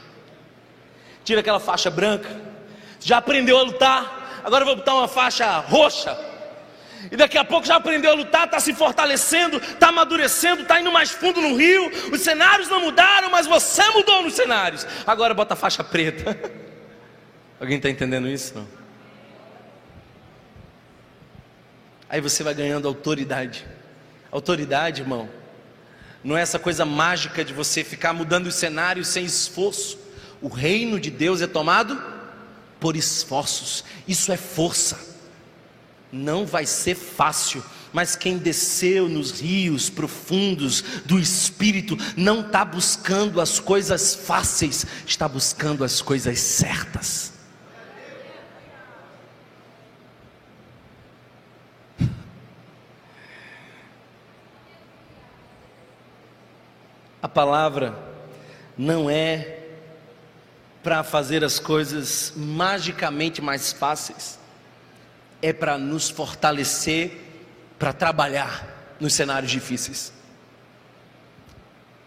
Tira aquela faixa branca, já aprendeu a lutar, agora eu vou botar uma faixa roxa e daqui a pouco já aprendeu a lutar, está se fortalecendo, está amadurecendo, está indo mais fundo no rio. Os cenários não mudaram, mas você mudou nos cenários. Agora bota a faixa preta. Alguém está entendendo isso? Não? Aí você vai ganhando autoridade. Autoridade, irmão, não é essa coisa mágica de você ficar mudando os cenários sem esforço. O reino de Deus é tomado por esforços. Isso é força não vai ser fácil, mas quem desceu nos rios profundos do Espírito não está buscando as coisas fáceis, está buscando as coisas certas. A palavra não é para fazer as coisas magicamente mais fáceis, é para nos fortalecer para trabalhar nos cenários difíceis.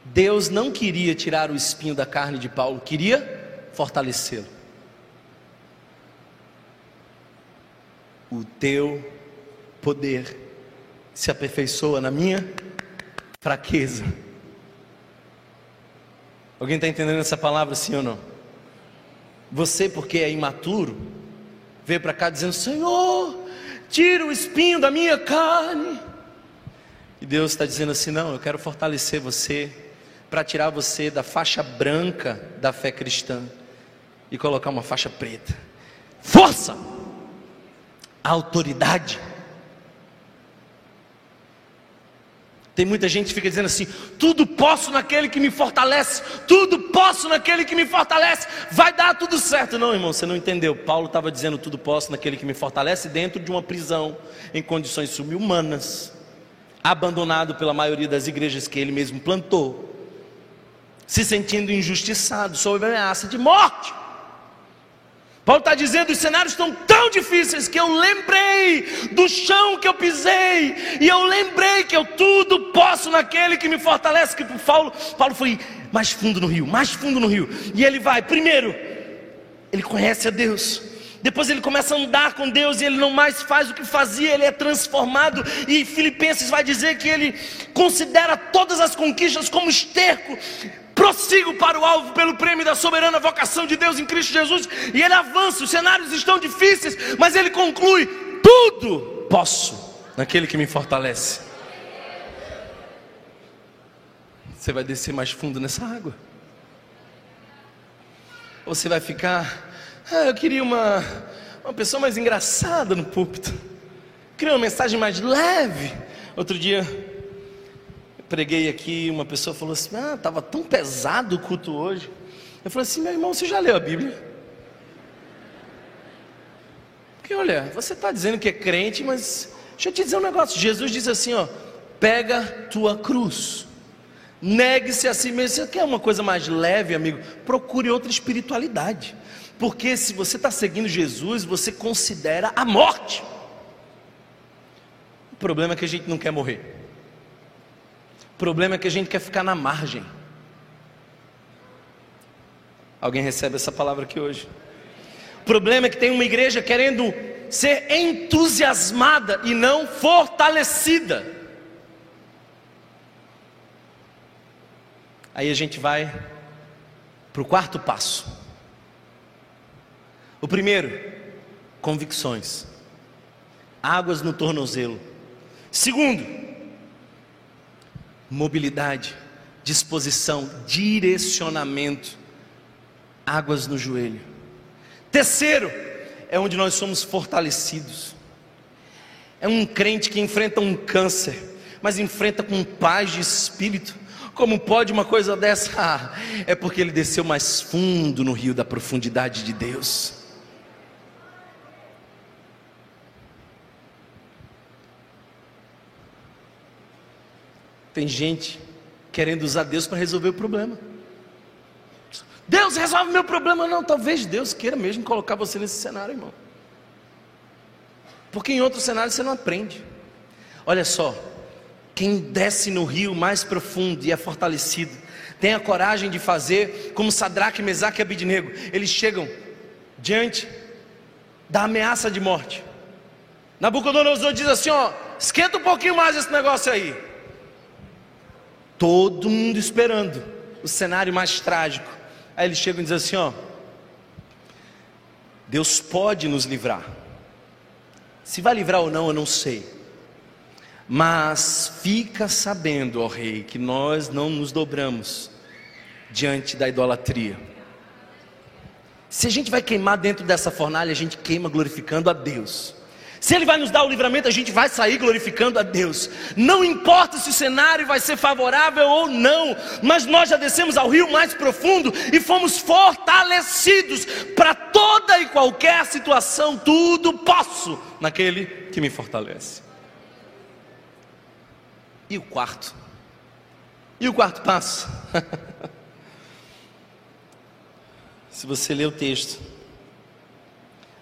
Deus não queria tirar o espinho da carne de Paulo, queria fortalecê-lo. O teu poder se aperfeiçoa na minha fraqueza. Alguém está entendendo essa palavra, sim ou não? Você, porque é imaturo, veio para cá dizendo: Senhor, tira o espinho da minha carne. E Deus está dizendo assim: Não, eu quero fortalecer você, para tirar você da faixa branca da fé cristã e colocar uma faixa preta. Força, autoridade Tem muita gente que fica dizendo assim: tudo posso naquele que me fortalece, tudo posso naquele que me fortalece, vai dar tudo certo. Não, irmão, você não entendeu. Paulo estava dizendo: tudo posso naquele que me fortalece, dentro de uma prisão, em condições subhumanas, abandonado pela maioria das igrejas que ele mesmo plantou, se sentindo injustiçado, sob ameaça de morte. Paulo está dizendo: os cenários estão tão difíceis que eu lembrei do chão que eu pisei, e eu lembrei que eu tudo posso naquele que me fortalece. Que Paulo, Paulo foi mais fundo no rio, mais fundo no rio, e ele vai, primeiro, ele conhece a Deus. Depois ele começa a andar com Deus e ele não mais faz o que fazia, ele é transformado. E Filipenses vai dizer que ele considera todas as conquistas como esterco prossigo para o alvo pelo prêmio da soberana vocação de Deus em Cristo Jesus, e ele avança. Os cenários estão difíceis, mas ele conclui: tudo posso naquele que me fortalece. Você vai descer mais fundo nessa água, ou você vai ficar, ah, eu queria uma, uma pessoa mais engraçada no púlpito, queria uma mensagem mais leve. Outro dia preguei aqui, uma pessoa falou assim: Ah, estava tão pesado o culto hoje. Eu falei assim: Meu irmão, você já leu a Bíblia? Porque olha, você está dizendo que é crente, mas deixa eu te dizer um negócio: Jesus diz assim: ó, pega tua cruz, negue-se a si mesmo. Você quer uma coisa mais leve, amigo? Procure outra espiritualidade, porque se você está seguindo Jesus, você considera a morte. O problema é que a gente não quer morrer. O problema é que a gente quer ficar na margem. Alguém recebe essa palavra aqui hoje? O problema é que tem uma igreja querendo ser entusiasmada e não fortalecida. Aí a gente vai para o quarto passo. O primeiro, convicções, águas no tornozelo. Segundo, mobilidade, disposição, direcionamento, águas no joelho. Terceiro, é onde nós somos fortalecidos. É um crente que enfrenta um câncer, mas enfrenta com paz de espírito. Como pode uma coisa dessa? Ah, é porque ele desceu mais fundo no rio da profundidade de Deus. Tem gente querendo usar Deus para resolver o problema. Deus resolve meu problema. Não, talvez Deus queira mesmo colocar você nesse cenário, irmão. Porque em outro cenário você não aprende. Olha só, quem desce no rio mais profundo e é fortalecido, tem a coragem de fazer como Sadraque, Mesaque e Abidnego. Eles chegam diante da ameaça de morte. Nabucodonosor diz assim: ó, esquenta um pouquinho mais esse negócio aí. Todo mundo esperando o cenário mais trágico. Aí eles chegam e dizem assim: ó, Deus pode nos livrar. Se vai livrar ou não, eu não sei. Mas fica sabendo, ó rei, que nós não nos dobramos diante da idolatria. Se a gente vai queimar dentro dessa fornalha, a gente queima glorificando a Deus. Se Ele vai nos dar o livramento, a gente vai sair glorificando a Deus. Não importa se o cenário vai ser favorável ou não, mas nós já descemos ao rio mais profundo e fomos fortalecidos para toda e qualquer situação. Tudo posso naquele que me fortalece. E o quarto? E o quarto passo? Se você ler o texto,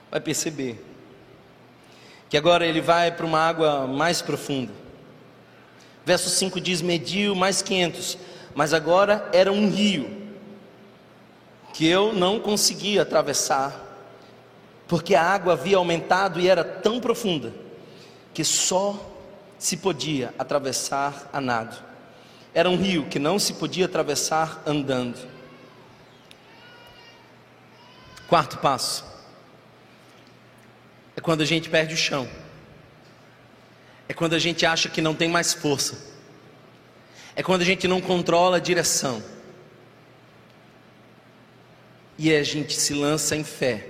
vai perceber que agora ele vai para uma água mais profunda. Verso 5 diz: mediu mais 500, mas agora era um rio que eu não conseguia atravessar, porque a água havia aumentado e era tão profunda que só se podia atravessar a nado. Era um rio que não se podia atravessar andando. Quarto passo é quando a gente perde o chão. É quando a gente acha que não tem mais força. É quando a gente não controla a direção. E a gente se lança em fé.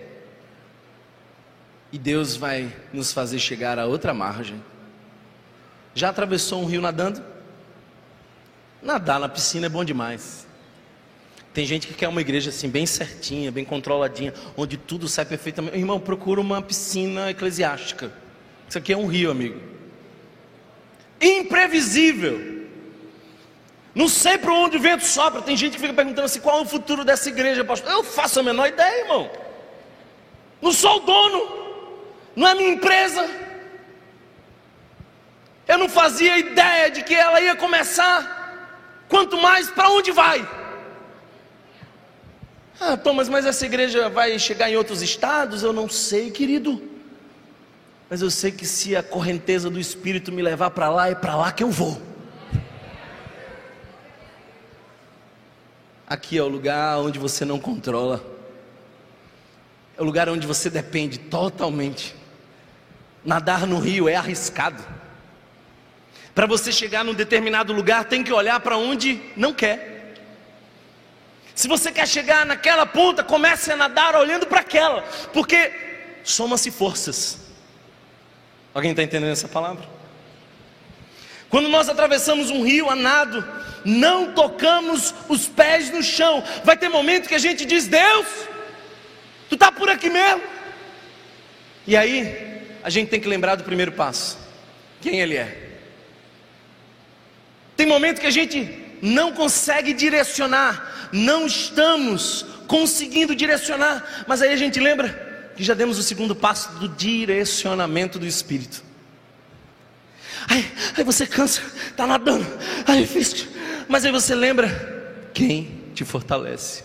E Deus vai nos fazer chegar a outra margem. Já atravessou um rio nadando? Nadar na piscina é bom demais. Tem gente que quer uma igreja assim, bem certinha, bem controladinha, onde tudo sai perfeitamente. Irmão, procura uma piscina eclesiástica. Isso aqui é um rio, amigo. Imprevisível. Não sei para onde o vento sopra. Tem gente que fica perguntando assim: qual é o futuro dessa igreja, pastor? Eu faço a menor ideia, irmão. Não sou o dono, não é minha empresa. Eu não fazia ideia de que ela ia começar. Quanto mais, para onde vai? Ah, Thomas, mas essa igreja vai chegar em outros estados? Eu não sei, querido. Mas eu sei que se a correnteza do Espírito me levar para lá, é para lá que eu vou. Aqui é o lugar onde você não controla. É o lugar onde você depende totalmente. Nadar no rio é arriscado. Para você chegar num determinado lugar, tem que olhar para onde não quer. Se você quer chegar naquela ponta, comece a nadar olhando para aquela, porque soma-se forças. Alguém está entendendo essa palavra? Quando nós atravessamos um rio a nado, não tocamos os pés no chão. Vai ter momento que a gente diz: Deus, tu está por aqui mesmo. E aí, a gente tem que lembrar do primeiro passo: quem Ele é. Tem momento que a gente não consegue direcionar, não estamos conseguindo direcionar, mas aí a gente lembra que já demos o segundo passo do direcionamento do Espírito. Aí, aí você cansa, está nadando, aí é difícil, mas aí você lembra quem te fortalece.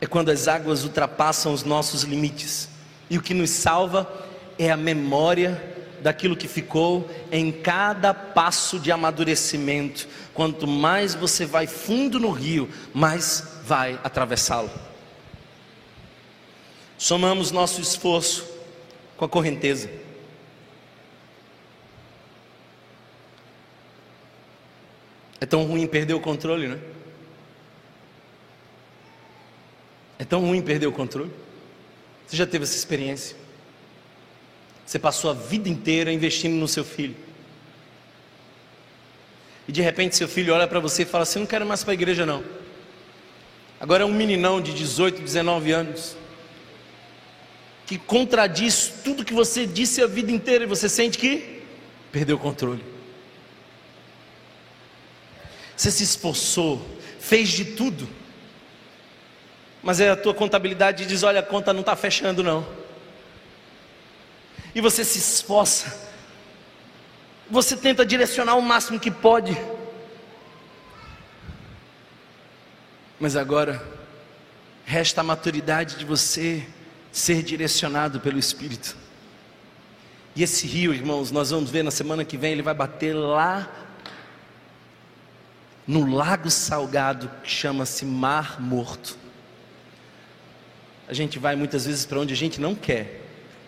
É quando as águas ultrapassam os nossos limites, e o que nos salva é a memória daquilo que ficou em cada passo de amadurecimento. Quanto mais você vai fundo no rio, mais vai atravessá-lo. Somamos nosso esforço com a correnteza. É tão ruim perder o controle, né? É tão ruim perder o controle. Você já teve essa experiência? Você passou a vida inteira investindo no seu filho. E de repente seu filho olha para você e fala assim: Não quero mais para a igreja, não. Agora é um meninão de 18, 19 anos. Que contradiz tudo que você disse a vida inteira e você sente que perdeu o controle. Você se esforçou, fez de tudo. Mas é a tua contabilidade diz: olha, a conta não está fechando, não e você se esforça, você tenta direcionar o máximo que pode, mas agora resta a maturidade de você ser direcionado pelo Espírito. E esse rio, irmãos, nós vamos ver na semana que vem, ele vai bater lá no lago salgado que chama-se Mar Morto. A gente vai muitas vezes para onde a gente não quer,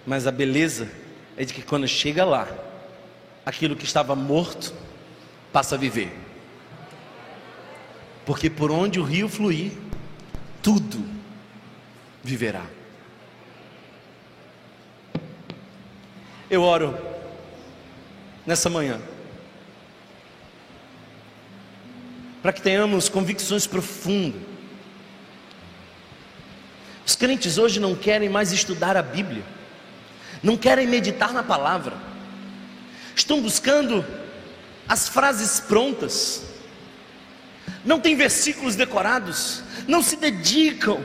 mas a beleza é de que quando chega lá, aquilo que estava morto passa a viver. Porque por onde o rio fluir, tudo viverá. Eu oro nessa manhã para que tenhamos convicções profundas. Os crentes hoje não querem mais estudar a Bíblia não querem meditar na palavra, estão buscando as frases prontas, não têm versículos decorados, não se dedicam.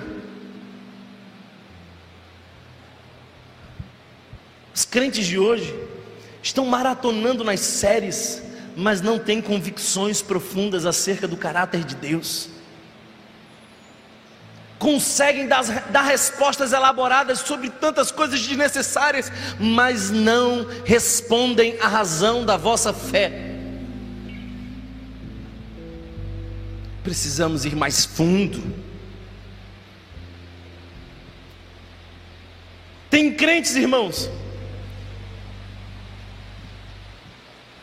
Os crentes de hoje estão maratonando nas séries, mas não têm convicções profundas acerca do caráter de Deus. Conseguem dar, dar, respostas elaboradas sobre tantas coisas desnecessárias, mas não respondem à razão da vossa fé. Precisamos ir mais fundo. Tem crentes, irmãos,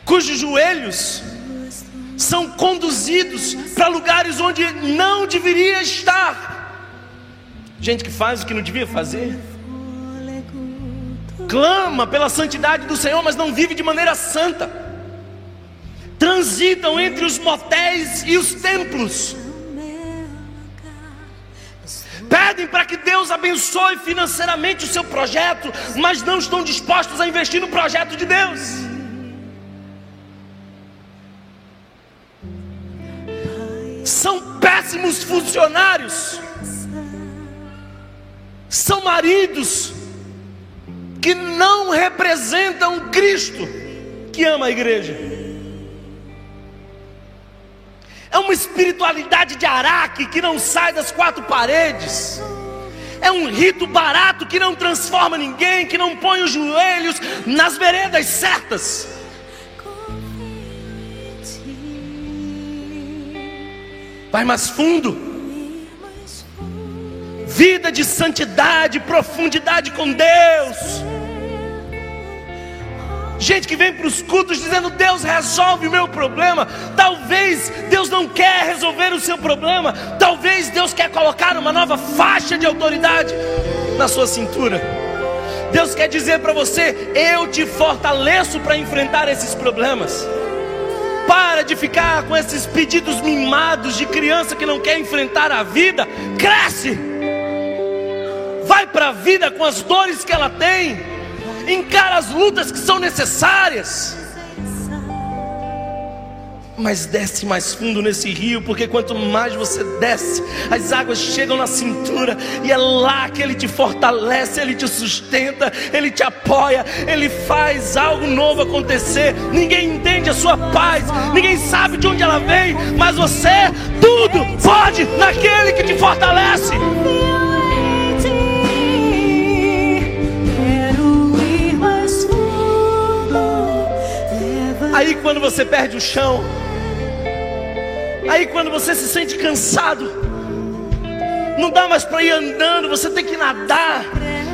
cujos joelhos são conduzidos para lugares onde não deveria estar. Gente que faz o que não devia fazer. Clama pela santidade do Senhor, mas não vive de maneira santa transitam entre os motéis e os templos. Pedem para que Deus abençoe financeiramente o seu projeto, mas não estão dispostos a investir no projeto de Deus. São péssimos funcionários, são maridos que não representam Cristo que ama a igreja. É uma espiritualidade de araque que não sai das quatro paredes. É um rito barato que não transforma ninguém, que não põe os joelhos nas veredas certas. Vai mais fundo. Vida de santidade, profundidade com Deus. Gente que vem para os cultos dizendo: Deus resolve o meu problema. Talvez Deus não quer resolver o seu problema. Talvez Deus quer colocar uma nova faixa de autoridade na sua cintura. Deus quer dizer para você: Eu te fortaleço para enfrentar esses problemas. Para de ficar com esses pedidos mimados de criança que não quer enfrentar a vida. Cresce. Vai para a vida com as dores que ela tem encara as lutas que são necessárias. Mas desce mais fundo nesse rio, porque quanto mais você desce, as águas chegam na cintura, e é lá que Ele te fortalece, Ele te sustenta, Ele te apoia, Ele faz algo novo acontecer. Ninguém entende a sua paz, ninguém sabe de onde ela vem, mas você, tudo pode naquele que te fortalece. Aí quando você perde o chão, aí quando você se sente cansado, não dá mais para ir andando, você tem que nadar.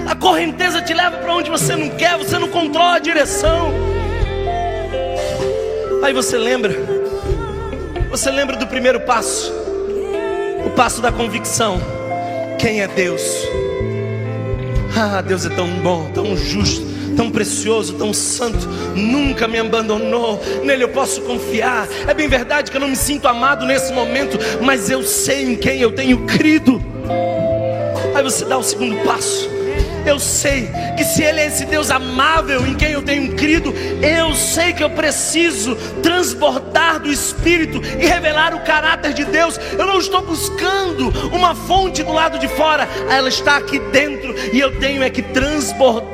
A correnteza te leva para onde você não quer, você não controla a direção. Aí você lembra, você lembra do primeiro passo, o passo da convicção: quem é Deus? Ah, Deus é tão bom, tão justo tão precioso, tão santo, nunca me abandonou, nele eu posso confiar. É bem verdade que eu não me sinto amado nesse momento, mas eu sei em quem eu tenho crido. Aí você dá o segundo passo. Eu sei que se Ele é esse Deus amável em quem eu tenho crido, eu sei que eu preciso transbordar do Espírito e revelar o caráter de Deus. Eu não estou buscando uma fonte do lado de fora, ela está aqui dentro e eu tenho é que transbordar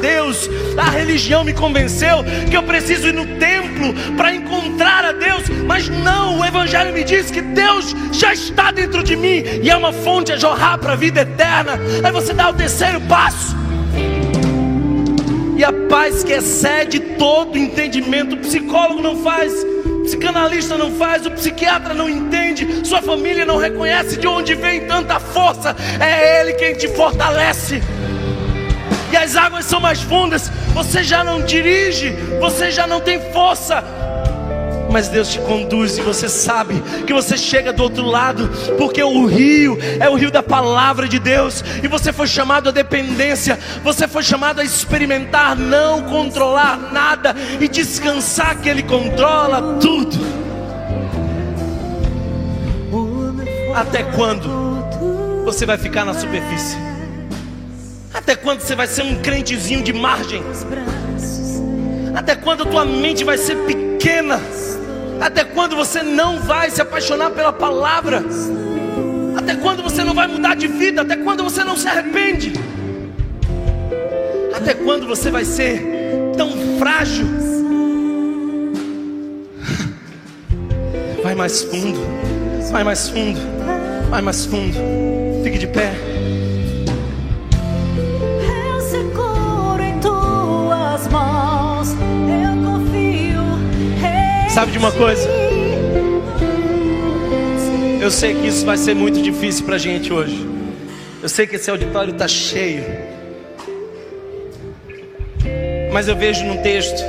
Deus. A religião me convenceu que eu preciso ir no templo para encontrar a Deus, mas não, o Evangelho me diz que Deus já está dentro de mim e é uma fonte a jorrar para a vida eterna. Aí você dá o terceiro passo e a paz que excede todo entendimento, o psicólogo não faz, o psicanalista não faz, o psiquiatra não entende, sua família não reconhece de onde vem tanta força, é Ele quem te fortalece. As águas são mais fundas, você já não dirige, você já não tem força, mas Deus te conduz e você sabe que você chega do outro lado, porque o rio é o rio da palavra de Deus, e você foi chamado à dependência, você foi chamado a experimentar, não controlar nada e descansar que Ele controla tudo. Até quando você vai ficar na superfície? Até quando você vai ser um crentezinho de margem? Até quando a tua mente vai ser pequena? Até quando você não vai se apaixonar pela palavra? Até quando você não vai mudar de vida? Até quando você não se arrepende? Até quando você vai ser tão frágil? Vai mais fundo, vai mais fundo, vai mais fundo. Fique de pé. Sabe de uma coisa? Eu sei que isso vai ser muito difícil pra gente hoje. Eu sei que esse auditório está cheio. Mas eu vejo num texto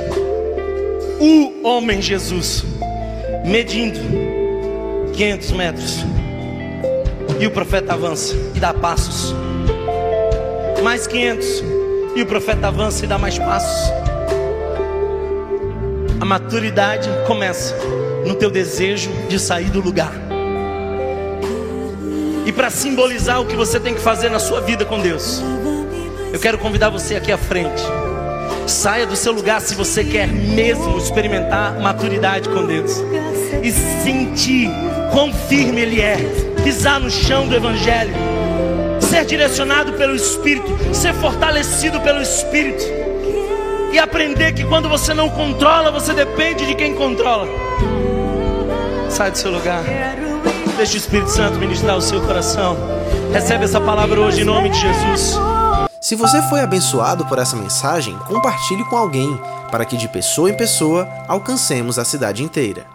o homem Jesus medindo 500 metros. E o profeta avança e dá passos. Mais 500. E o profeta avança e dá mais passos. A maturidade começa no teu desejo de sair do lugar. E para simbolizar o que você tem que fazer na sua vida com Deus, eu quero convidar você aqui à frente. Saia do seu lugar se você quer mesmo experimentar maturidade com Deus. E sentir quão firme Ele é, pisar no chão do Evangelho, ser direcionado pelo Espírito, ser fortalecido pelo Espírito e aprender que quando você não controla, você depende de quem controla. Sai do seu lugar. Deixa o Espírito Santo ministrar o seu coração. Recebe essa palavra hoje em nome de Jesus. Se você foi abençoado por essa mensagem, compartilhe com alguém, para que de pessoa em pessoa alcancemos a cidade inteira.